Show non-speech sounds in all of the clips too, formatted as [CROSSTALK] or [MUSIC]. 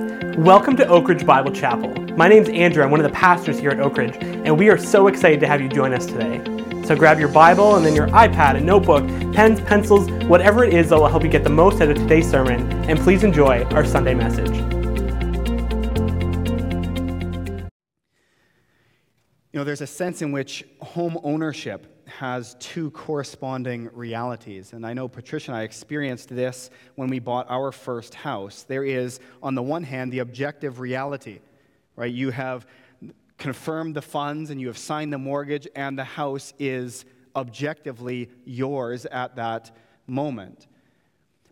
Welcome to Oak Ridge Bible Chapel. My name's Andrew. I'm one of the pastors here at Oak Ridge, and we are so excited to have you join us today. So grab your Bible and then your iPad, a notebook, pens, pencils, whatever it is that will help you get the most out of today's sermon, and please enjoy our Sunday message. You know, there's a sense in which home ownership has two corresponding realities. And I know Patricia and I experienced this when we bought our first house. There is, on the one hand, the objective reality, right? You have confirmed the funds and you have signed the mortgage, and the house is objectively yours at that moment.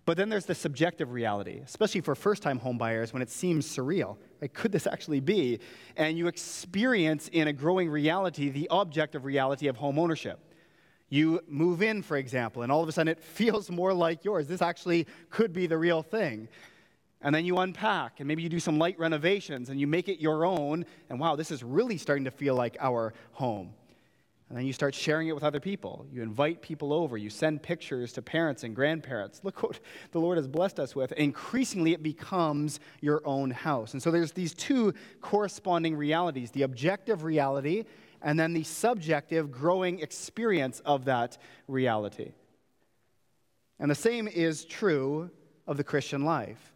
But then there's the subjective reality, especially for first time homebuyers when it seems surreal. Like, could this actually be? And you experience in a growing reality the objective reality of home ownership. You move in, for example, and all of a sudden it [LAUGHS] feels more like yours. This actually could be the real thing. And then you unpack, and maybe you do some light renovations, and you make it your own, and wow, this is really starting to feel like our home. And then you start sharing it with other people. You invite people over. You send pictures to parents and grandparents. Look what [LAUGHS] the Lord has blessed us with. Increasingly, it becomes your own house. And so there's these two corresponding realities the objective reality and then the subjective, growing experience of that reality. And the same is true of the Christian life.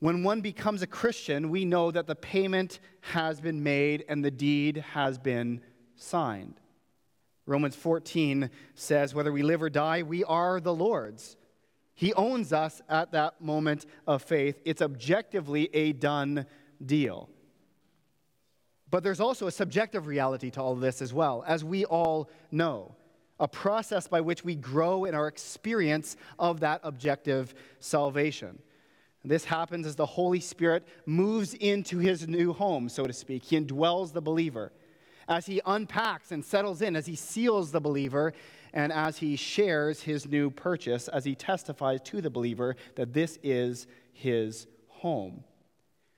When one becomes a Christian, we know that the payment has been made and the deed has been signed. Romans 14 says, Whether we live or die, we are the Lord's. He owns us at that moment of faith. It's objectively a done deal. But there's also a subjective reality to all of this as well, as we all know. A process by which we grow in our experience of that objective salvation. This happens as the Holy Spirit moves into his new home, so to speak. He indwells the believer. As he unpacks and settles in, as he seals the believer, and as he shares his new purchase, as he testifies to the believer that this is his home.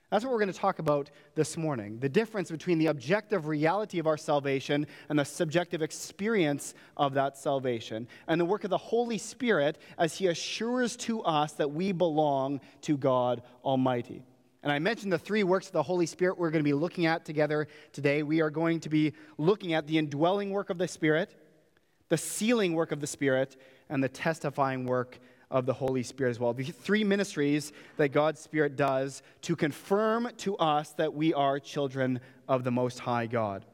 That's what we're going to talk about this morning the difference between the objective reality of our salvation and the subjective experience of that salvation, and the work of the Holy Spirit as He assures to us that we belong to God Almighty. And I mentioned the three works of the Holy Spirit we're going to be looking at together today. We are going to be looking at the indwelling work of the Spirit, the sealing work of the Spirit, and the testifying work of the Holy Spirit as well. The three ministries that God's Spirit does to confirm to us that we are children of the Most High God.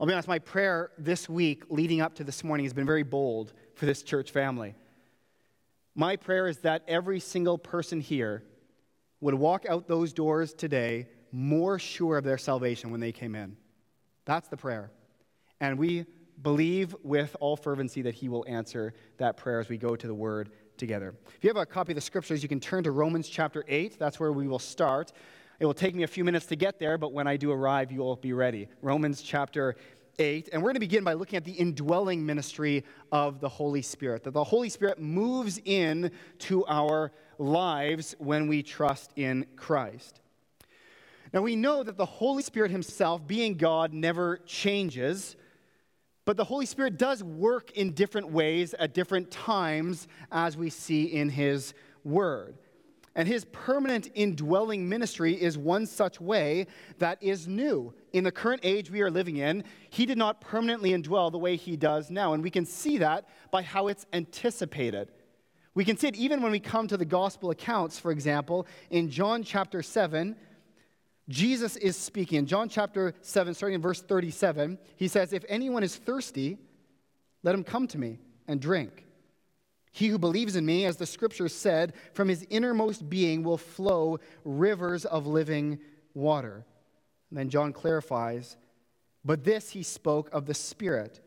I'll be honest, my prayer this week leading up to this morning has been very bold for this church family. My prayer is that every single person here would walk out those doors today more sure of their salvation when they came in. That's the prayer. And we believe with all fervency that he will answer that prayer as we go to the word together. If you have a copy of the scriptures, you can turn to Romans chapter 8. That's where we will start. It will take me a few minutes to get there, but when I do arrive, you will be ready. Romans chapter 8. And we're going to begin by looking at the indwelling ministry of the Holy Spirit. That the Holy Spirit moves in to our lives when we trust in Christ. Now, we know that the Holy Spirit Himself, being God, never changes. But the Holy Spirit does work in different ways at different times, as we see in His Word. And His permanent indwelling ministry is one such way that is new. In the current age we are living in, He did not permanently indwell the way He does now. And we can see that by how it's anticipated. We can see it even when we come to the gospel accounts, for example, in John chapter 7 Jesus is speaking. In John chapter 7, starting in verse 37, he says, If anyone is thirsty, let him come to me and drink. He who believes in me, as the scripture said, from his innermost being will flow rivers of living water. And then John clarifies, But this he spoke of the Spirit,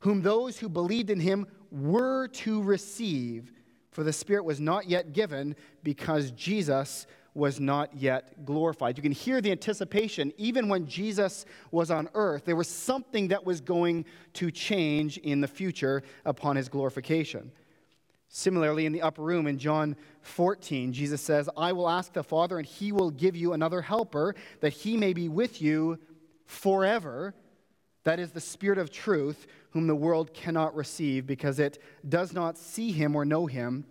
whom those who believed in him were to receive, for the Spirit was not yet given because Jesus was not yet glorified. You can hear the anticipation. Even when Jesus was on earth, there was something that was going to change in the future upon his glorification. Similarly, in the upper room in John 14, Jesus says, I will ask the Father, and he will give you another helper, that he may be with you forever. That is the Spirit of truth, whom the world cannot receive, because it does not see him or know him,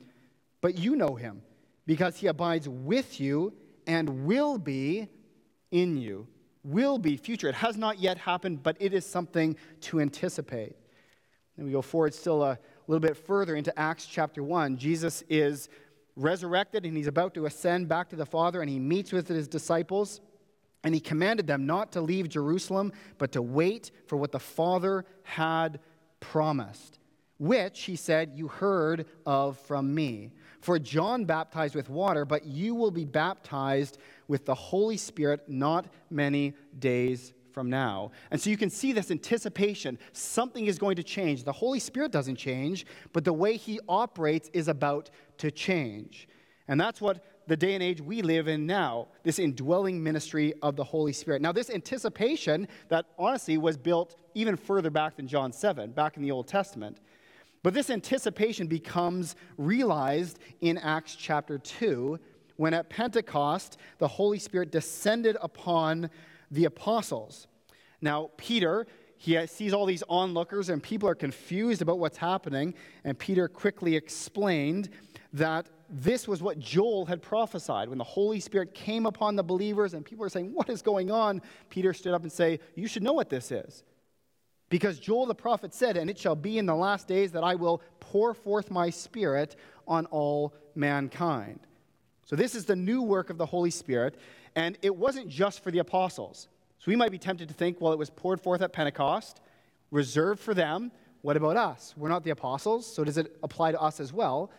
but you know him because he abides with you and will be in you. Will be future. It has not yet happened, but it is something to anticipate. Then we go forward still a little bit further into Acts chapter 1. Jesus is resurrected and he's about to ascend back to the Father, and he meets with his disciples. And he commanded them not to leave Jerusalem, but to wait for what the Father had promised, which, he said, you heard of from me. For John baptized with water, but you will be baptized with the Holy Spirit not many days from now. And so you can see this anticipation. Something is going to change. The Holy Spirit doesn't change, but the way he operates is about to change. And that's what the day and age we live in now this indwelling ministry of the Holy Spirit. Now, this anticipation that honestly was built even further back than John 7, back in the Old Testament. But this anticipation becomes realized in Acts chapter 2 when at Pentecost the Holy Spirit descended upon the apostles. Now, Peter, he sees all these onlookers and people are confused about what's happening, and Peter quickly explained that this was what Joel had prophesied. When the Holy Spirit came upon the believers and people were saying, What is going on? Peter stood up and said, You should know what this is. Because Joel the prophet said, And it shall be in the last days that I will pour forth my spirit on all mankind. So, this is the new work of the Holy Spirit, and it wasn't just for the apostles. So, we might be tempted to think, well, it was poured forth at Pentecost, reserved for them. What about us? We're not the apostles, so does it apply to us as well?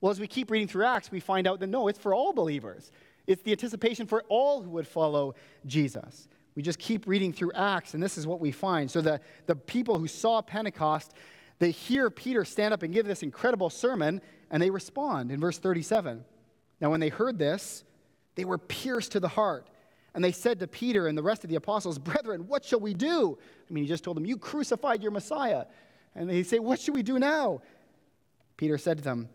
Well, as we keep reading through Acts, we find out that no, it's for all believers. It's the anticipation for all who would follow Jesus. We just keep reading through Acts, and this is what we find. So the, the people who saw Pentecost, they hear Peter stand up and give this incredible sermon, and they respond in verse 37. Now, when they heard this, they were pierced to the heart. And they said to Peter and the rest of the apostles, Brethren, what shall we do? I mean, he just told them, You crucified your Messiah. And they say, What should we do now? Peter said to them,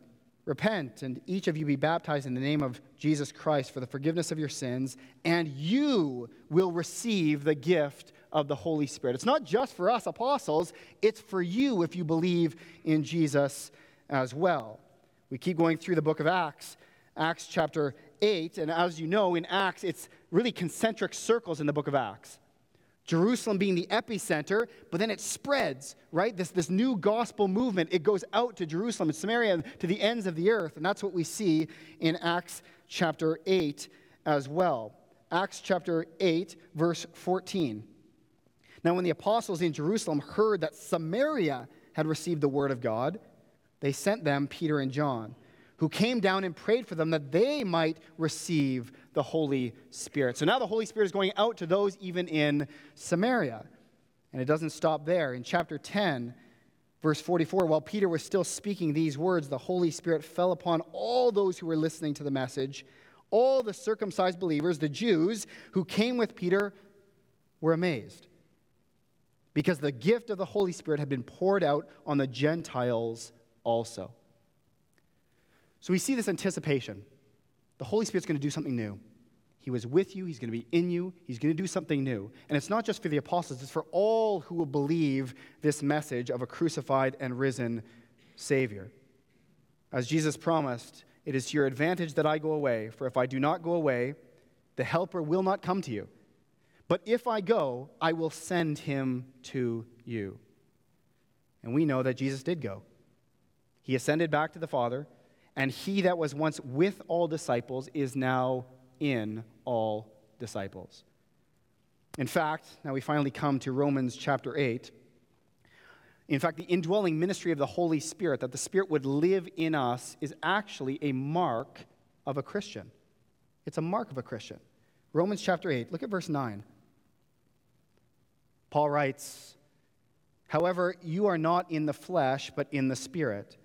Repent, and each of you be baptized in the name of Jesus Christ for the forgiveness of your sins, and you will receive the gift of the Holy Spirit. It's not just for us apostles, it's for you if you believe in Jesus as well. We keep going through the book of Acts, Acts chapter 8, and as you know, in Acts, it's really concentric circles in the book of Acts. Jerusalem being the epicenter, but then it spreads, right? This, this new gospel movement, it goes out to Jerusalem and Samaria to the ends of the earth. And that's what we see in Acts chapter 8 as well. Acts chapter 8, verse 14. Now, when the apostles in Jerusalem heard that Samaria had received the word of God, they sent them Peter and John who came down and prayed for them that they might receive the Holy Spirit. So now the Holy Spirit is going out to those even in Samaria. And it doesn't stop there. In chapter 10, verse 44, while Peter was still speaking these words, the Holy Spirit fell upon all those who were listening to the message. All the circumcised believers, the Jews who came with Peter, were amazed because the gift of the Holy Spirit had been poured out on the Gentiles also. So we see this anticipation. The Holy Spirit's going to do something new. He was with you, He's going to be in you, He's going to do something new. And it's not just for the apostles, it's for all who will believe this message of a crucified and risen Savior. As Jesus promised, it is to your advantage that I go away, for if I do not go away, the Helper will not come to you. But if I go, I will send him to you. And we know that Jesus did go. He ascended back to the Father and he that was once with all disciples is now in all disciples. In fact, now we finally come to Romans chapter 8. In fact, the indwelling ministry of the Holy Spirit, that the Spirit would live in us, is actually a mark of a Christian. It's a mark of a Christian. Romans chapter 8, look at verse 9. Paul writes, However, you are not in the flesh, but in the Spirit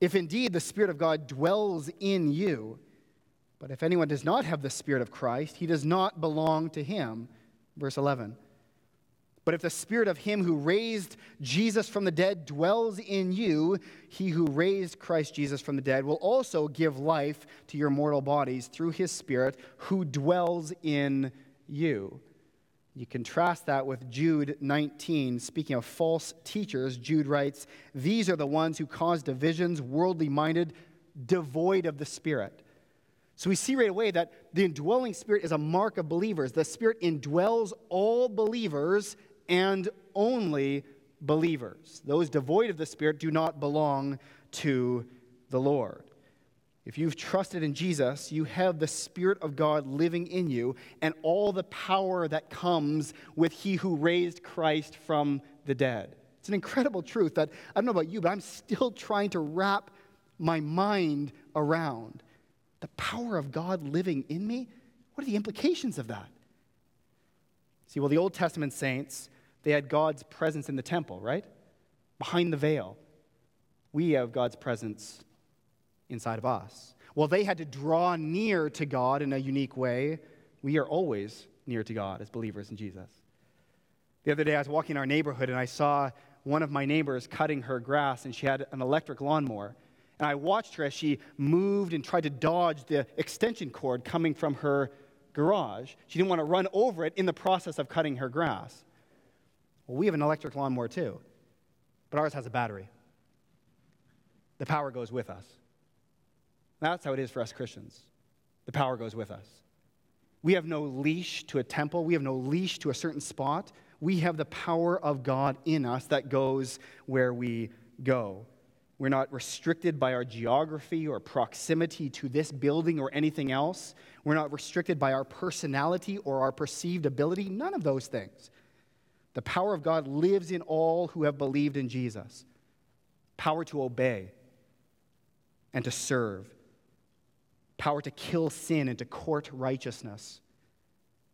if indeed the Spirit of God dwells in you. But if anyone does not have the Spirit of Christ, he does not belong to him. Verse 11. But if the Spirit of him who raised Jesus from the dead dwells in you, he who raised Christ Jesus from the dead will also give life to your mortal bodies through his Spirit who dwells in you. You contrast that with Jude 19. Speaking of false teachers, Jude writes, These are the ones who cause divisions, worldly minded, devoid of the Spirit. So we see right away that the indwelling spirit is a mark of believers. The spirit indwells all believers and only believers. Those devoid of the spirit do not belong to the Lord. If you've trusted in Jesus, you have the Spirit of God living in you and all the power that comes with He who raised Christ from the dead. It's an incredible truth that I don't know about you, but I'm still trying to wrap my mind around. The power of God living in me? What are the implications of that? See, well, the Old Testament saints, they had God's presence in the temple, right? Behind the veil. We have God's presence inside of us. Well, they had to draw near to God in a unique way. We are always near to God as believers in Jesus. The other day, I was walking in our neighborhood and I saw one of my neighbors cutting her grass, and she had an electric lawnmower. And I watched her as she moved and tried to dodge the extension cord coming from her garage. She didn't want to run over it in the process of cutting her grass. Well, we have an electric lawnmower too, but ours has a battery. The power goes with us. That's how it is for us Christians. The power goes with us. We have no leash to a temple, we have no leash to a certain spot. We have the power of God in us that goes where we go. We're not restricted by our geography or proximity to this building or anything else. We're not restricted by our personality or our perceived ability. None of those things. The power of God lives in all who have believed in Jesus. Power to obey and to serve power to kill sin and to court righteousness,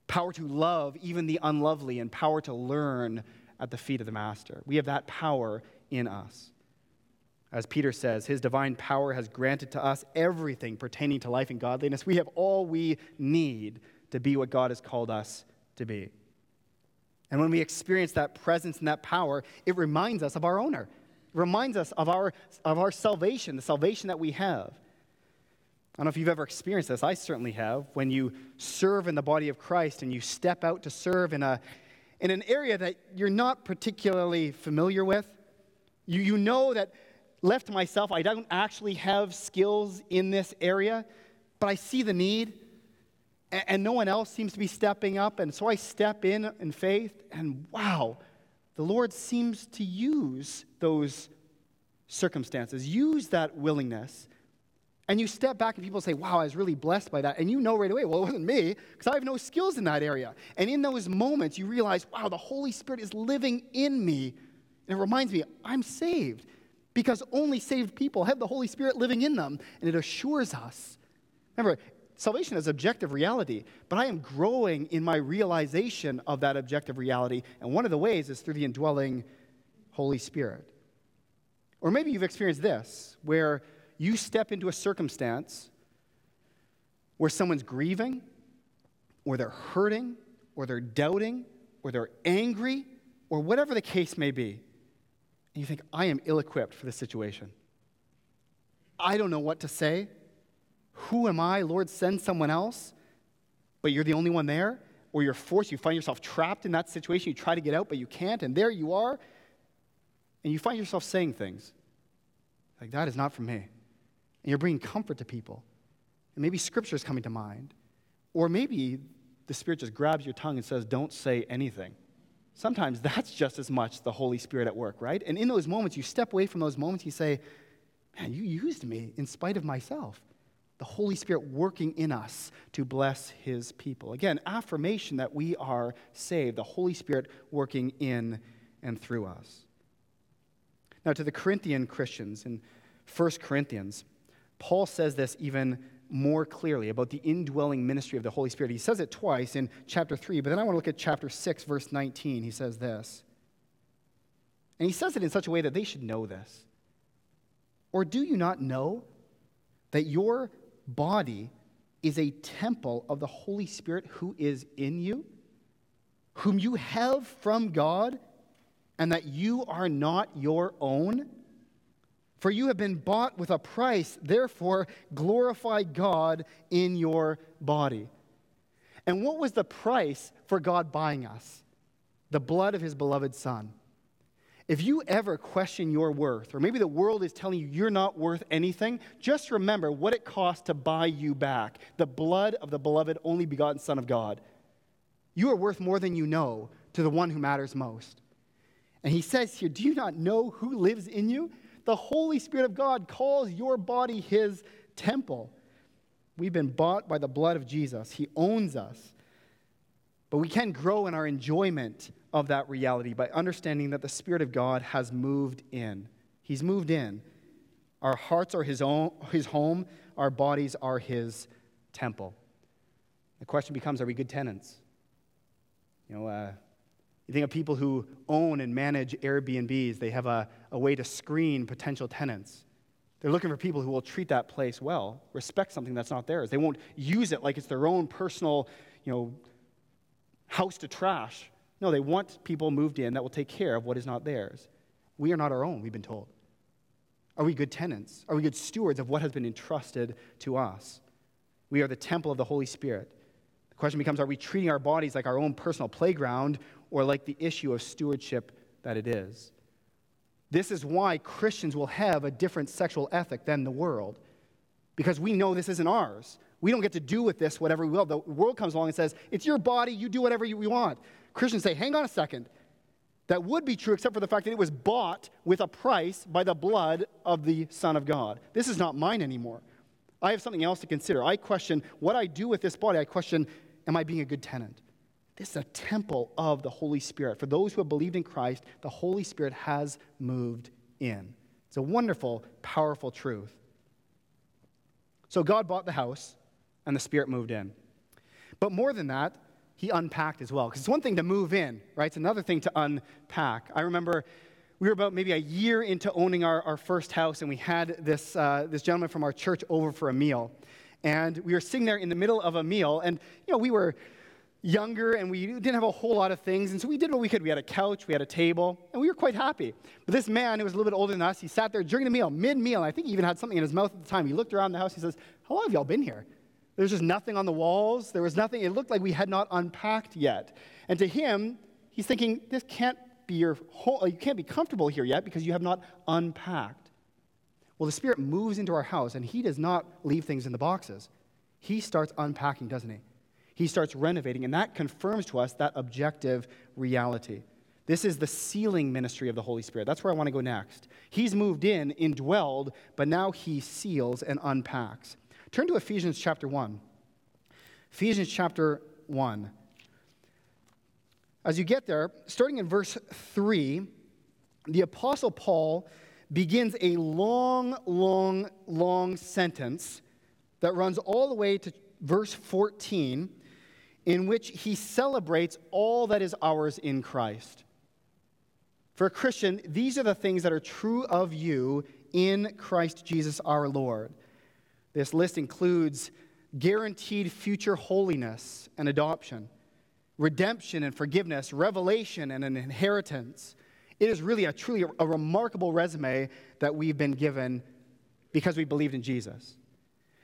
power to love even the unlovely, and power to learn at the feet of the Master. We have that power in us. As Peter says, his divine power has granted to us everything pertaining to life and godliness. We have all we need to be what God has called us to be. And when we experience that presence and that power, it reminds us of our owner. It reminds us of our, of our salvation, the salvation that we have. I don't know if you've ever experienced this. I certainly have. When you serve in the body of Christ and you step out to serve in, a, in an area that you're not particularly familiar with, you, you know that left to myself, I don't actually have skills in this area, but I see the need, and, and no one else seems to be stepping up. And so I step in in faith, and wow, the Lord seems to use those circumstances, use that willingness and you step back and people say, wow, I was really blessed by that. And you know right away, well, it wasn't me because I have no skills in that area. And in those moments, you realize, wow, the Holy Spirit is living in me. And it reminds me, I'm saved because only saved people have the Holy Spirit living in them. And it assures us. Remember, salvation is objective reality, but I am growing in my realization of that objective reality. And one of the ways is through the indwelling Holy Spirit. Or maybe you've experienced this, where you step into a circumstance where someone's grieving, or they're hurting, or they're doubting, or they're angry, or whatever the case may be, and you think, I am ill equipped for this situation. I don't know what to say. Who am I? Lord, send someone else. But you're the only one there, or you're forced, you find yourself trapped in that situation. You try to get out, but you can't, and there you are. And you find yourself saying things like, That is not for me and you're bringing comfort to people. And maybe scripture is coming to mind. Or maybe the Spirit just grabs your tongue and says, Don't say anything. Sometimes that's just as much the Holy Spirit at work, right? And in those moments, you step away from those moments, you say, Man, you used me in spite of myself. The Holy Spirit working in us to bless His people. Again, affirmation that we are saved, the Holy Spirit working in and through us. Now, to the Corinthian Christians in 1 Corinthians, Paul says this even more clearly about the indwelling ministry of the Holy Spirit. He says it twice in chapter 3, but then I want to look at chapter 6, verse 19. He says this. And he says it in such a way that they should know this. Or do you not know that your body is a temple of the Holy Spirit who is in you, whom you have from God, and that you are not your own? For you have been bought with a price, therefore glorify God in your body. And what was the price for God buying us? The blood of his beloved Son. If you ever question your worth, or maybe the world is telling you you're not worth anything, just remember what it cost to buy you back the blood of the beloved, only begotten Son of God. You are worth more than you know to the one who matters most. And he says here, Do you not know who lives in you? The Holy Spirit of God calls your body his temple. We've been bought by the blood of Jesus, he owns us. But we can grow in our enjoyment of that reality by understanding that the Spirit of God has moved in. He's moved in. Our hearts are his, own, his home, our bodies are his temple. The question becomes are we good tenants? You know, uh, you think of people who own and manage Airbnbs, they have a, a way to screen potential tenants. They're looking for people who will treat that place well, respect something that's not theirs. They won't use it like it's their own personal, you know, house to trash. No, they want people moved in that will take care of what is not theirs. We are not our own, we've been told. Are we good tenants? Are we good stewards of what has been entrusted to us? We are the temple of the Holy Spirit. The question becomes are we treating our bodies like our own personal playground or like the issue of stewardship that it is? This is why Christians will have a different sexual ethic than the world, because we know this isn't ours. We don't get to do with this whatever we will. The world comes along and says, It's your body, you do whatever you want. Christians say, Hang on a second. That would be true except for the fact that it was bought with a price by the blood of the Son of God. This is not mine anymore. I have something else to consider. I question what I do with this body. I question, Am I being a good tenant? This is a temple of the Holy Spirit. For those who have believed in Christ, the Holy Spirit has moved in. It's a wonderful, powerful truth. So God bought the house, and the Spirit moved in. But more than that, he unpacked as well. Because it's one thing to move in, right? It's another thing to unpack. I remember we were about maybe a year into owning our, our first house, and we had this, uh, this gentleman from our church over for a meal. And we were sitting there in the middle of a meal, and you know, we were younger and we didn't have a whole lot of things. And so we did what we could. We had a couch, we had a table, and we were quite happy. But this man who was a little bit older than us, he sat there during the meal, mid meal. I think he even had something in his mouth at the time. He looked around the house. He says, How long have y'all been here? There's just nothing on the walls. There was nothing. It looked like we had not unpacked yet. And to him, he's thinking, This can't be your whole, you can't be comfortable here yet because you have not unpacked. Well, the Spirit moves into our house and he does not leave things in the boxes. He starts unpacking, doesn't he? He starts renovating, and that confirms to us that objective reality. This is the sealing ministry of the Holy Spirit. That's where I want to go next. He's moved in, indwelled, but now he seals and unpacks. Turn to Ephesians chapter 1. Ephesians chapter 1. As you get there, starting in verse 3, the Apostle Paul begins a long, long, long sentence that runs all the way to verse 14 in which he celebrates all that is ours in Christ. For a Christian, these are the things that are true of you in Christ Jesus our Lord. This list includes guaranteed future holiness and adoption, redemption and forgiveness, revelation and an inheritance. It is really a truly a remarkable resume that we've been given because we believed in Jesus.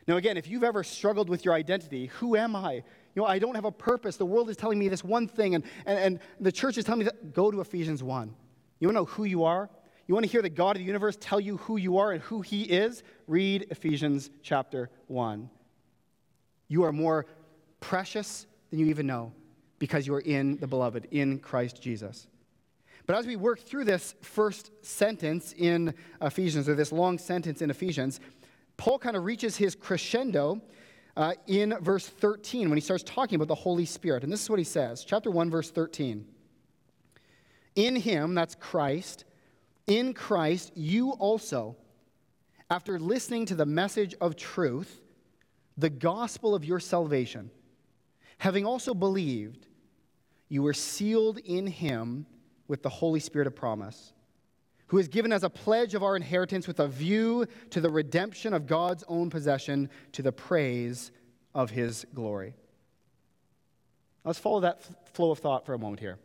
Now, again, if you've ever struggled with your identity, who am I? You know, I don't have a purpose. The world is telling me this one thing, and, and, and the church is telling me that. Go to Ephesians 1. You want to know who you are? You want to hear the God of the universe tell you who you are and who He is? Read Ephesians chapter 1. You are more precious than you even know because you are in the beloved, in Christ Jesus. But as we work through this first sentence in Ephesians, or this long sentence in Ephesians, Paul kind of reaches his crescendo uh, in verse 13 when he starts talking about the Holy Spirit. And this is what he says, chapter 1, verse 13. In him, that's Christ, in Christ, you also, after listening to the message of truth, the gospel of your salvation, having also believed, you were sealed in him with the Holy Spirit of promise who is given as a pledge of our inheritance with a view to the redemption of God's own possession to the praise of his glory. Let's follow that f- flow of thought for a moment here.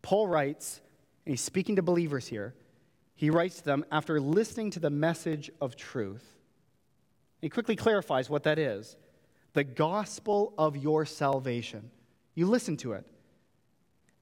Paul writes, and he's speaking to believers here, he writes to them after listening to the message of truth. He quickly clarifies what that is the gospel of your salvation. You listen to it.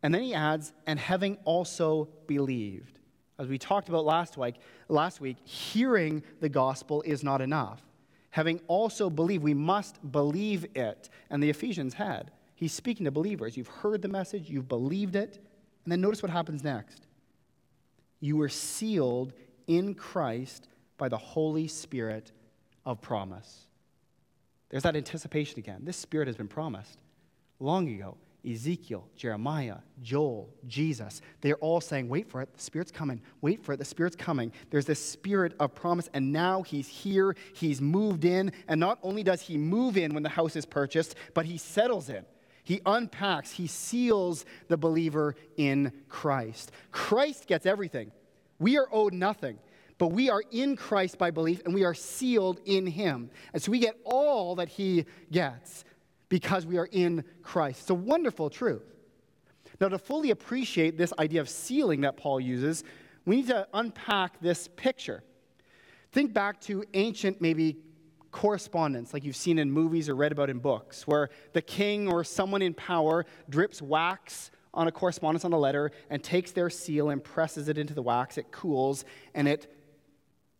And then he adds, and having also believed. As we talked about last week, last week, hearing the gospel is not enough. Having also believed, we must believe it. And the Ephesians had. He's speaking to believers. You've heard the message, you've believed it. And then notice what happens next. You were sealed in Christ by the Holy Spirit of promise. There's that anticipation again. This Spirit has been promised long ago. Ezekiel, Jeremiah, Joel, Jesus, they're all saying, Wait for it, the Spirit's coming. Wait for it, the Spirit's coming. There's this Spirit of promise, and now He's here, He's moved in, and not only does He move in when the house is purchased, but He settles in. He unpacks, He seals the believer in Christ. Christ gets everything. We are owed nothing but we are in Christ by belief and we are sealed in Him. And so we get all that He gets because we are in Christ. It's a wonderful truth. Now, to fully appreciate this idea of sealing that Paul uses, we need to unpack this picture. Think back to ancient, maybe correspondence, like you've seen in movies or read about in books, where the king or someone in power drips wax on a correspondence on a letter and takes their seal and presses it into the wax. It cools and it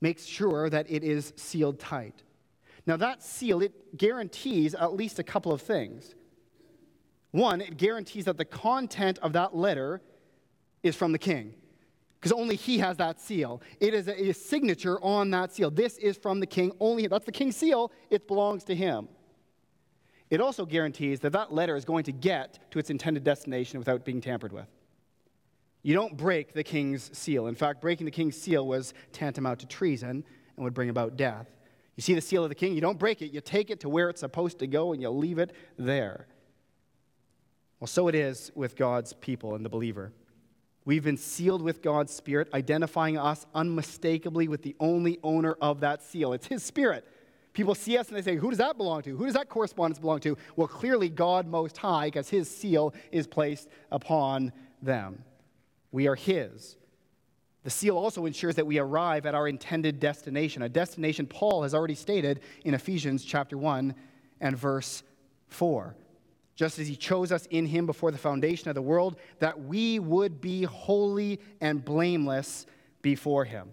makes sure that it is sealed tight. Now, that seal, it guarantees at least a couple of things. One, it guarantees that the content of that letter is from the king, because only he has that seal. It is a, a, signature on that seal. This is from the king, only that's the king's seal, it belongs to him. It also guarantees that that letter is going to get to its intended destination without being tampered with. You don't break the king's seal. In fact, breaking the king's seal was tantamount to treason and would bring about death. You see the seal of the king, you don't break it, you take it to where it's supposed to go and you leave it there. Well, so it is with God's people and the believer. We've been sealed with God's Spirit, identifying us unmistakably with the only owner of that seal. It's His Spirit. People see us and they say, Who does that belong to? Who does that correspondence belong to? Well, clearly, God Most High, because His seal is placed upon them. We are His. The seal also ensures that we arrive at our intended destination, a destination Paul has already stated in Ephesians chapter 1 and verse 4. Just as he chose us in him before the foundation of the world, that we would be holy and blameless before him.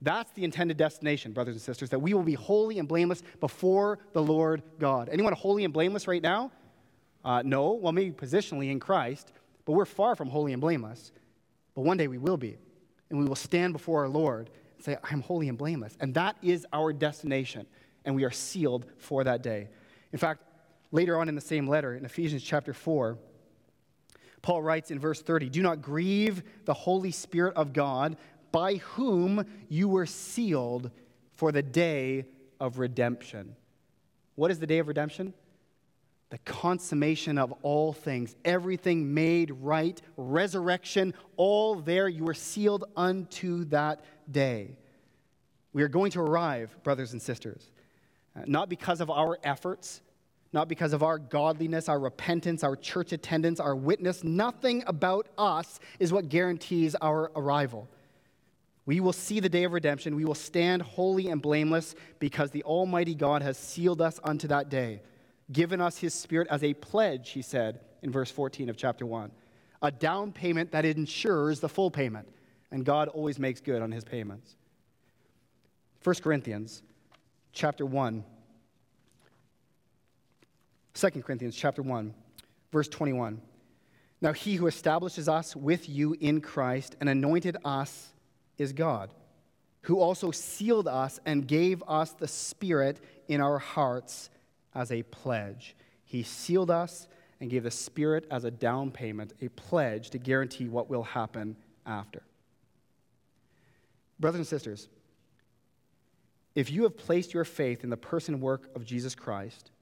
That's the intended destination, brothers and sisters, that we will be holy and blameless before the Lord God. Anyone holy and blameless right now? Uh, no. Well, maybe positionally in Christ, but we're far from holy and blameless. But one day we will be. And we will stand before our Lord and say, I'm holy and blameless. And that is our destination. And we are sealed for that day. In fact, later on in the same letter, in Ephesians chapter 4, Paul writes in verse 30 Do not grieve the Holy Spirit of God, by whom you were sealed for the day of redemption. What is the day of redemption? The consummation of all things, everything made right, resurrection, all there. You are sealed unto that day. We are going to arrive, brothers and sisters, uh, not because of our efforts, not because of our godliness, our repentance, our church attendance, our witness. Nothing about us is what guarantees our arrival. We will see the day of redemption. We will stand holy and blameless because the Almighty God has sealed us unto that day given us his spirit as a pledge, he said in verse 14 of chapter 1. A down payment that ensures the full payment. And God always makes good on his payments. 1 Corinthians chapter 1. 2 Corinthians chapter 1, verse 21. Now he who establishes us with you in Christ and anointed us is God, who also sealed us and gave us the Spirit in our hearts as a pledge. He sealed us and gave the Spirit as a down payment, a pledge to guarantee what will happen after. Brothers and sisters, if you have placed your faith in the person and work of Jesus Christ,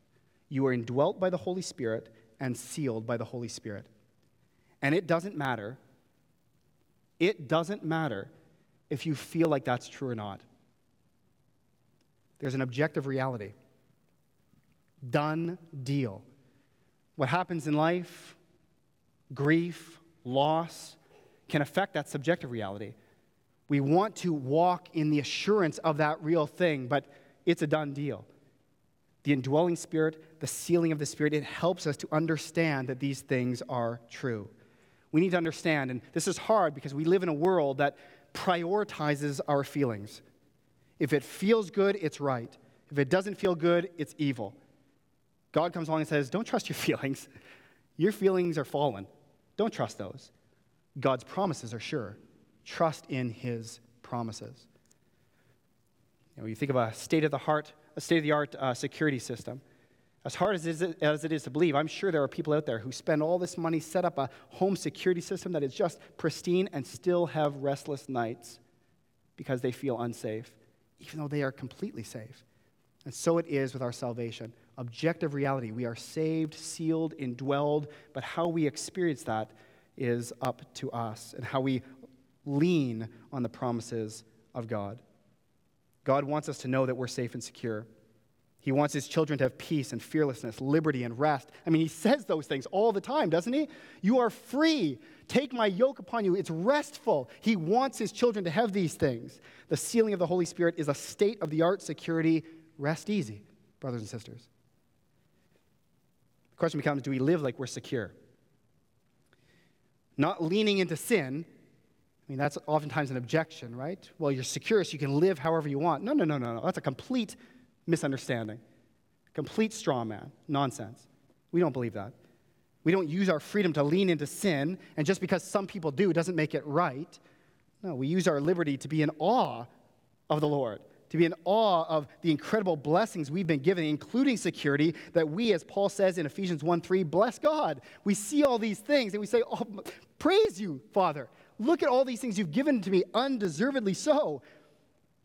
you are indwelt by the Holy Spirit and sealed by the Holy Spirit. And it doesn't matter, it doesn't matter if you feel like that's true or not. There's an objective reality. Done deal. What happens in life, grief, loss, can affect that subjective reality. We want to walk in the assurance of that real thing, but it's a done deal. The indwelling spirit, the sealing of the spirit, it helps us to understand that these things are true. We need to understand, and this is hard because we live in a world that prioritizes our feelings. If it feels good, it's right. If it doesn't feel good, it's evil. God comes along and says, Don't trust your [LAUGHS] feelings. Your feelings are fallen. Don't trust those. God's promises are sure. Trust in his promises. You know, you think of a state of the heart, a state of the art uh, security system. As hard as it, is, as it is to believe, I'm sure there are people out there who spend all this money, set up a home security system that is just pristine, and still have restless nights because they feel unsafe, even though they are completely safe. And so it is with our salvation. Objective reality. We are saved, sealed, indwelled, but how we experience that is up to us and how we lean on the promises of God. God wants us to know that we're safe and secure. He wants his children to have peace and fearlessness, liberty and rest. I mean, he says those things all the time, doesn't he? You are free. Take my yoke upon you. It's restful. He wants his children to have these things. The sealing of the Holy Spirit is a state of the art security. Rest easy, brothers and sisters. The question becomes do we live like we're secure? Not leaning into sin. I mean, that's oftentimes an objection, right? Well, you're secure, so you can live however you want. No, no, no, no, no. That's a complete misunderstanding, complete straw man, nonsense. We don't believe that. We don't use our freedom to lean into sin, and just because some people do doesn't make it right. No, we use our liberty to be in awe of the Lord, to be in awe of the incredible blessings we've been given, including security, that we, as Paul says in Ephesians 1 3, bless God. We see all these things and we say, Oh, praise you, Father. Look at all these things you've given to me, undeservedly so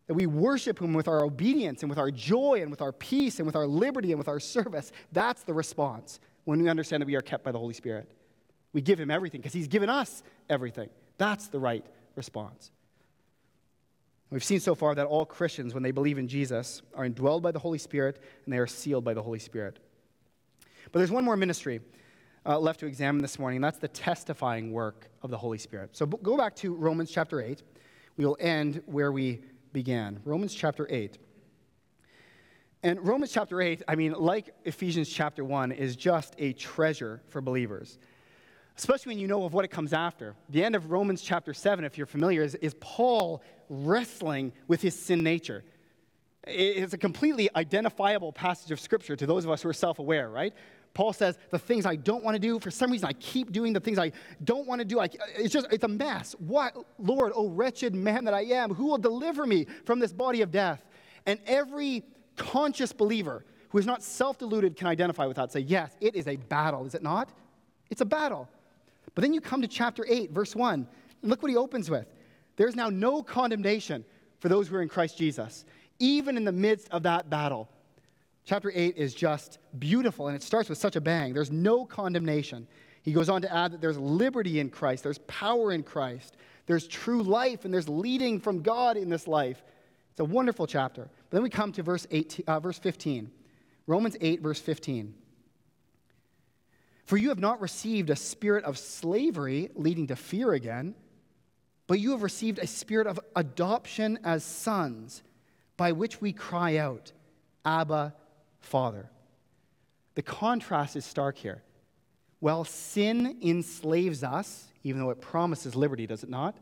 that we worship Him with our obedience and with our joy and with our peace and with our liberty and with our service. That's the response when we understand that we are kept by the Holy Spirit. We give Him everything because He's given us everything. That's the right response. We've seen so far that all Christians, when they believe in Jesus, are indwelled by the Holy Spirit and they are sealed by the Holy Spirit. But there's one more ministry uh, left to examine this morning, and that's the testifying work of the Holy Spirit. So go back to Romans chapter 8. We will end where we began. Romans chapter 8. And Romans chapter 8, I mean, like Ephesians chapter 1, is just a treasure for believers, especially when you know of what it comes after. The end of Romans chapter 7, if you're familiar, is, is Paul wrestling with his sin nature. It's a completely identifiable passage of Scripture to those of us who are self aware, right? Paul says, the things I don't want to do, for some reason I keep doing the things I don't want to do. I, it's just, it's a mess. What, Lord, oh wretched man that I am, who will deliver me from this body of death? And every conscious believer who is not self deluded can identify with that. Say, yes, it is a battle, is it not? It's a battle. But then you come to chapter 8, verse 1, and look what he opens with. There's now no condemnation for those who are in Christ Jesus, even in the midst of that battle. Chapter 8 is just beautiful, and it starts with such a bang. There's no condemnation. He goes on to add that there's liberty in Christ, there's power in Christ, there's true life, and there's leading from God in this life. It's a wonderful chapter. But then we come to verse, 18, uh, verse 15. Romans 8, verse 15. For you have not received a spirit of slavery leading to fear again, but you have received a spirit of adoption as sons, by which we cry out, Abba, Father. The contrast is stark here. While sin enslaves us, even though it promises liberty, does it not?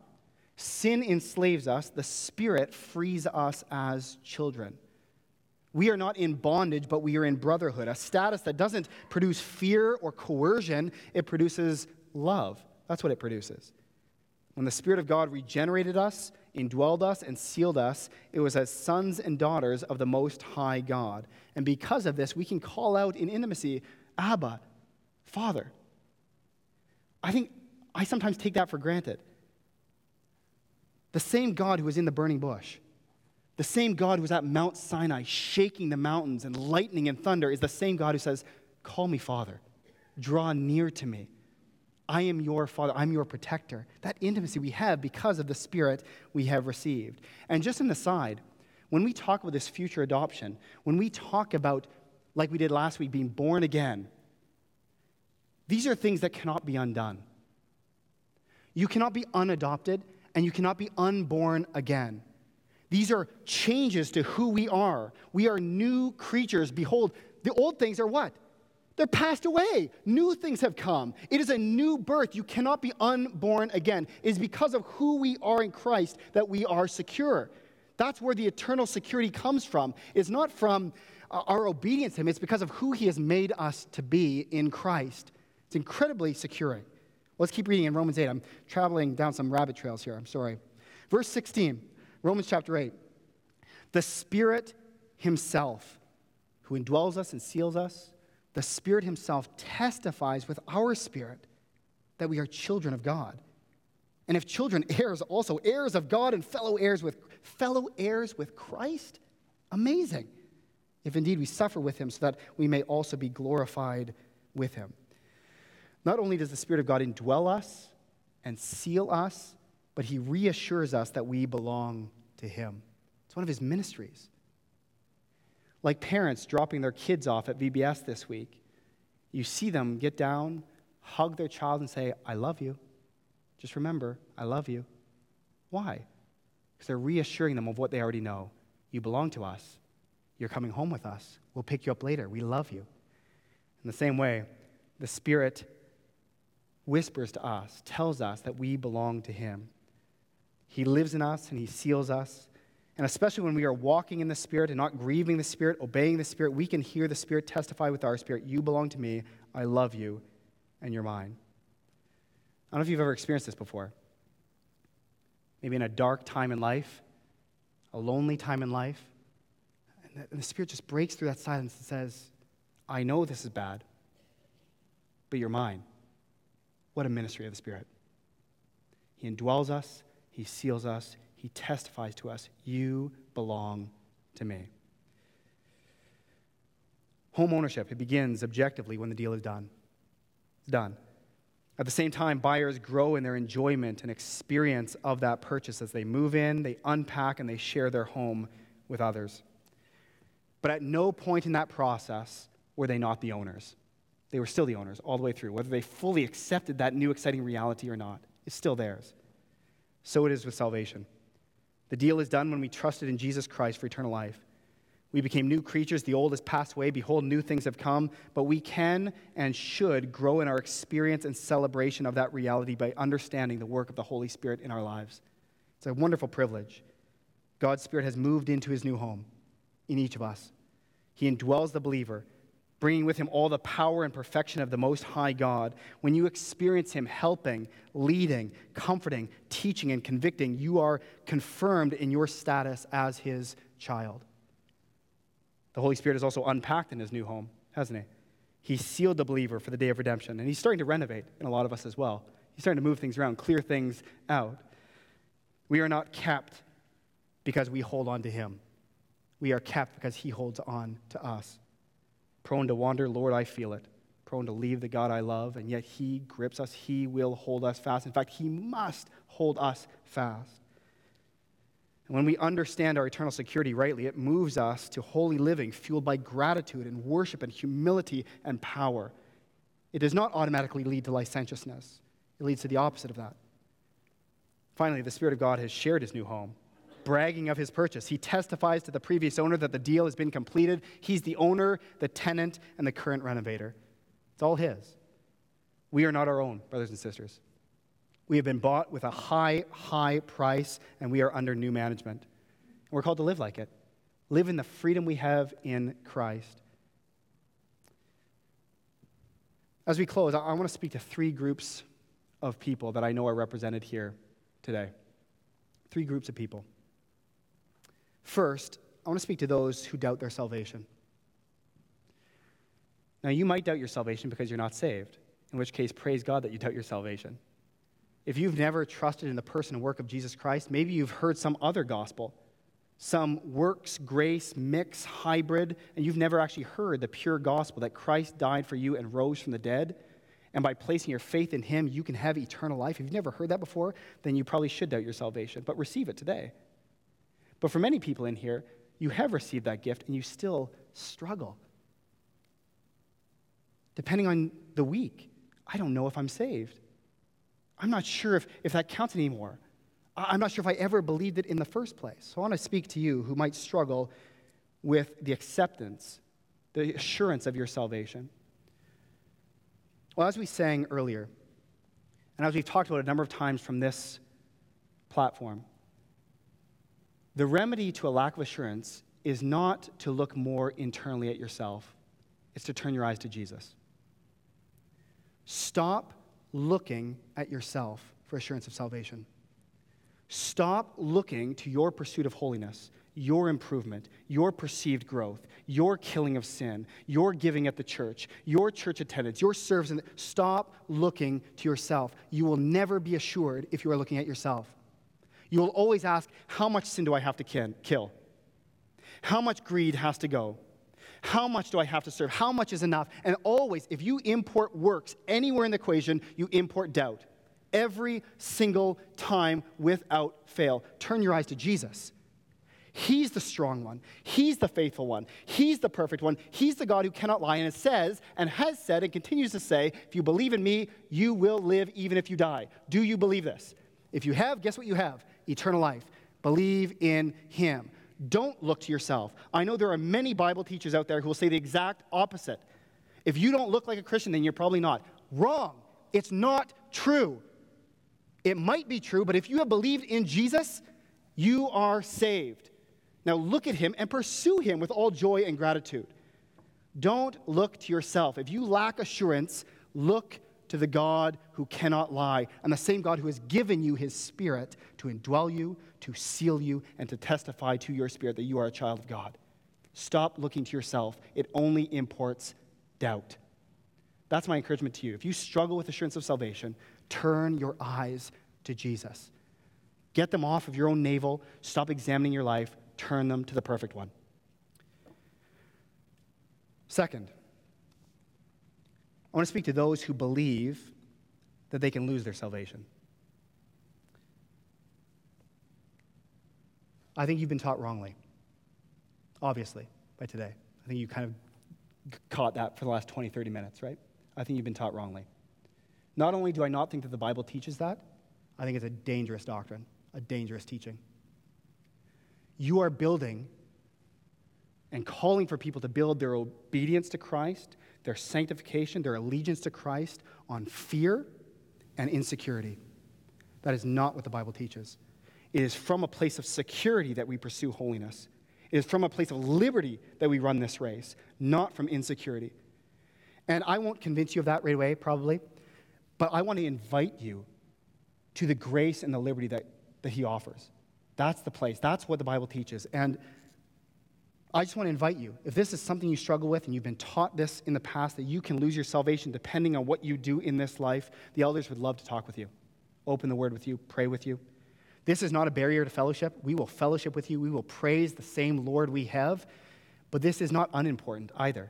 Sin enslaves us, the Spirit frees us as children. We are not in bondage, but we are in brotherhood, a status that doesn't produce fear or coercion, it produces love. That's what it produces. When the Spirit of God regenerated us, indwelled us, and sealed us, it was as sons and daughters of the Most High God. And because of this, we can call out in intimacy, Abba, Father. I think I sometimes take that for granted. The same God who was in the burning bush, the same God who was at Mount Sinai shaking the mountains and lightning and thunder, is the same God who says, Call me Father, draw near to me. I am your father, I'm your protector. That intimacy we have because of the Spirit we have received. And just an aside, when we talk about this future adoption, when we talk about, like we did last week, being born again, these are things that cannot be undone. You cannot be unadopted and you cannot be unborn again. These are changes to who we are. We are new creatures. Behold, the old things are what? They're passed away. New things have come. It is a new birth. You cannot be unborn again. It is because of who we are in Christ that we are secure. That's where the eternal security comes from. It's not from uh, our obedience to Him, it's because of who He has made us to be in Christ. It's incredibly securing. Let's keep reading in Romans 8. I'm traveling down some rabbit trails here. I'm sorry. Verse 16, Romans chapter 8. The Spirit Himself, who indwells us and seals us, the Spirit Himself testifies with our spirit that we are children of God. And if children, [LAUGHS] heirs also, heirs of God and fellow heirs with fellow heirs with Christ? Amazing. If indeed we suffer with him, so that we may also be glorified with him. Not only does the Spirit of God indwell us and seal us, but he reassures us that we belong to him. It's one of his ministries. Like parents dropping their kids off at VBS this week, you see them get down, hug their child, and say, I love you. Just remember, I love you. Why? Because they're reassuring them of what they already know. You belong to us. You're coming home with us. We'll pick you up later. We love you. In the same way, the Spirit whispers to us, tells us that we belong to Him. He lives in us and He seals us. And especially when we are walking in the Spirit and not grieving the Spirit, obeying the Spirit, we can hear the Spirit testify with our spirit You belong to me. I love you, and you're mine. I don't know if you've ever experienced this before. Maybe in a dark time in life, a lonely time in life, and the, Spirit just breaks through that silence and says, I know this is bad, but you're mine. What a ministry of the Spirit. He indwells us, He seals us, He testifies to us, You belong to me. Home ownership, it begins objectively when the deal is done. It's done. At the same time, buyers grow in their enjoyment and experience of that purchase as they move in, they unpack, and they share their home with others. But at no point in that process were they not the owners. They were still the owners all the way through. Whether they fully accepted that new exciting reality or not, it's still theirs. So it is with salvation. The deal is done when we trusted in Jesus Christ for eternal life. We became new creatures. The old has passed away. Behold, new things have come. But we can and should grow in our experience and celebration of that reality by understanding the work of the Holy Spirit in our lives. It's a wonderful privilege. God's Spirit has moved into his new home in each of us. He indwells the believer, bringing with him all the power and perfection of the Most High God. When you experience him helping, leading, comforting, teaching, and convicting, you are confirmed in your status as his child. The Holy Spirit is also unpacked in his new home, hasn't he? He sealed the believer for the day of redemption, and he's starting to renovate in a lot of us as well. He's starting to move things around, clear things out. We are not kept because we hold on to him. We are kept because he holds on to us. Prone to wander, Lord, I feel it. Prone to leave the God I love, and yet he grips us. He will hold us fast. In fact, he must hold us fast. And when we understand our eternal security rightly, it moves us to holy living fueled by gratitude and worship and humility and power. It does not automatically lead to licentiousness, it leads to the opposite of that. Finally, the Spirit of God has shared his new home, bragging of his purchase. He testifies to the previous owner that the deal has been completed. He's the owner, the tenant, and the current renovator. It's all his. We are not our own, brothers and sisters. We have been bought with a high, high price, and we are under new management. We're called to live like it, live in the freedom we have in Christ. As we close, I want to speak to three groups of people that I know are represented here today. Three groups of people. First, I want to speak to those who doubt their salvation. Now, you might doubt your salvation because you're not saved, in which case, praise God that you doubt your salvation. If you've never trusted in the person and work of Jesus Christ, maybe you've heard some other gospel, some works, grace, mix, hybrid, and you've never actually heard the pure gospel that Christ died for you and rose from the dead. And by placing your faith in him, you can have eternal life. If you've never heard that before, then you probably should doubt your salvation, but receive it today. But for many people in here, you have received that gift and you still struggle. Depending on the week, I don't know if I'm saved. I'm not sure if, if that counts anymore. I'm not sure if I ever believed it in the first place. So I want to speak to you who might struggle with the acceptance, the assurance of your salvation. Well, as we sang earlier, and as we've talked about a number of times from this platform, the remedy to a lack of assurance is not to look more internally at yourself, it's to turn your eyes to Jesus. Stop looking at yourself for assurance of salvation. Stop looking to your pursuit of holiness, your improvement, your perceived growth, your killing of sin, your giving at the church, your church attendance, your service. Stop looking to yourself. You will never be assured if you are looking at yourself. You will always ask, How much sin do I have to kill? How much greed has to go? How much do I have to serve? How much is enough? And always, if you import works anywhere in the equation, you import doubt. Every single time without fail. Turn your eyes to Jesus. He's the strong one. He's the faithful one. He's the perfect one. He's the God who cannot lie. And it says, and has said, and continues to say, if you believe in me, you will live even if you die. Do you believe this? If you have, guess what you have? Eternal life. Believe in him. Don't look to yourself. I know there are many Bible teachers out there who will say the exact opposite. If you don't look like a Christian, then you're probably not. Wrong. It's not true. It might be true, but if you have believed in Jesus, you are saved. Now look at him and pursue him with all joy and gratitude. Don't look to yourself. If you lack assurance, look to the God who cannot lie, and the same God who has given you his Spirit to indwell you, to seal you, and to testify to your spirit that you are a child of God. Stop looking to yourself, it only imports doubt. That's my encouragement to you. If you struggle with assurance of salvation, turn your eyes to Jesus. Get them off of your own navel, stop examining your life, turn them to the perfect one. Second, I want to speak to those who believe that they can lose their salvation. I think you've been taught wrongly, obviously, by today. I think you kind of caught that for the last 20, 30 minutes, right? I think you've been taught wrongly. Not only do I not think that the Bible teaches that, I think it's a dangerous doctrine, a dangerous teaching. You are building and calling for people to build their obedience to Christ, their sanctification, their allegiance to Christ on fear and insecurity. That is not what the Bible teaches. It is from a place of security that we pursue holiness. It is from a place of liberty that we run this race, not from insecurity. And I won't convince you of that right away, probably, but I want to invite you to the grace and the liberty that, that He offers. That's the place. That's what the Bible teaches. And I just want to invite you, if this is something you struggle with and you've been taught this in the past, that you can lose your salvation depending on what you do in this life, the elders would love to talk with you, open the word with you, pray with you. This is not a barrier to fellowship. We will fellowship with you, we will praise the same Lord we have, but this is not unimportant either.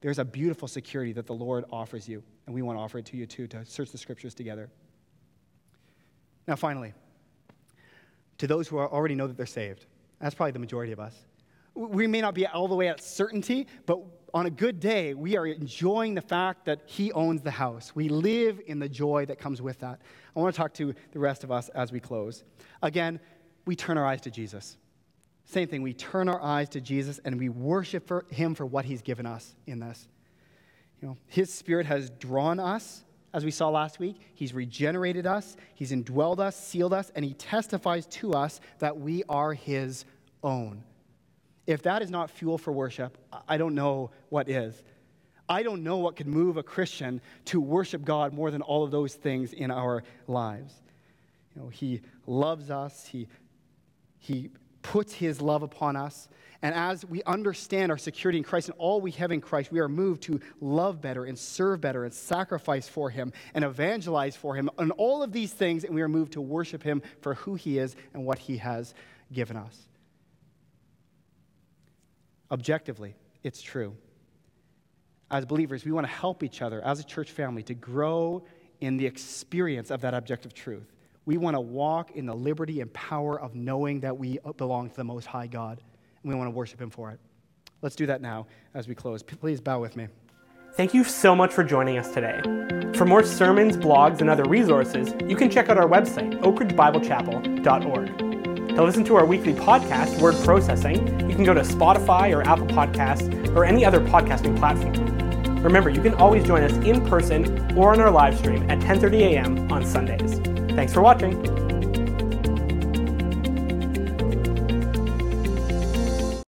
There's a beautiful security that the Lord offers you, and we want to offer it to you too, to search the scriptures together. Now, finally, to those who already know that they're saved, that's probably the majority of us we may not be all the way at certainty, but on a good day, we are enjoying the fact that He owns the house. We live in the joy that comes with that. I want to talk to the rest of us as we close. Again, we turn our eyes to Jesus. Same thing, we turn our eyes to Jesus and we worship for Him for what He's given us in this. You know, His Spirit has drawn us, as we saw last week. He's regenerated us, He's indwelled us, sealed us, and He testifies to us that we are His own. If that is not fuel for worship, I don't know what is. I don't know what could move a Christian to worship God more than all of those things in our lives. You know, he loves us, he, he puts his love upon us. And as we understand our security in Christ and all we have in Christ, we are moved to love better and serve better and sacrifice for him and evangelize for him and all of these things. And we are moved to worship him for who he is and what he has given us. Objectively, it's true. As believers, we want to help each other as a church family to grow in the experience of that objective truth. We want to walk in the liberty and power of knowing that we belong to the Most High God, and we want to worship Him for it. Let's do that now as we close. Please bow with me. Thank you so much for joining us today. For more sermons, blogs, and other resources, you can check out our website, oakridgebiblechapel.org. To listen to our weekly podcast, Word Processing, you can go to Spotify or Apple Podcasts or any other podcasting platform. Remember, you can always join us in person or on our live stream at 10:30 a.m. on Sundays. Thanks for watching.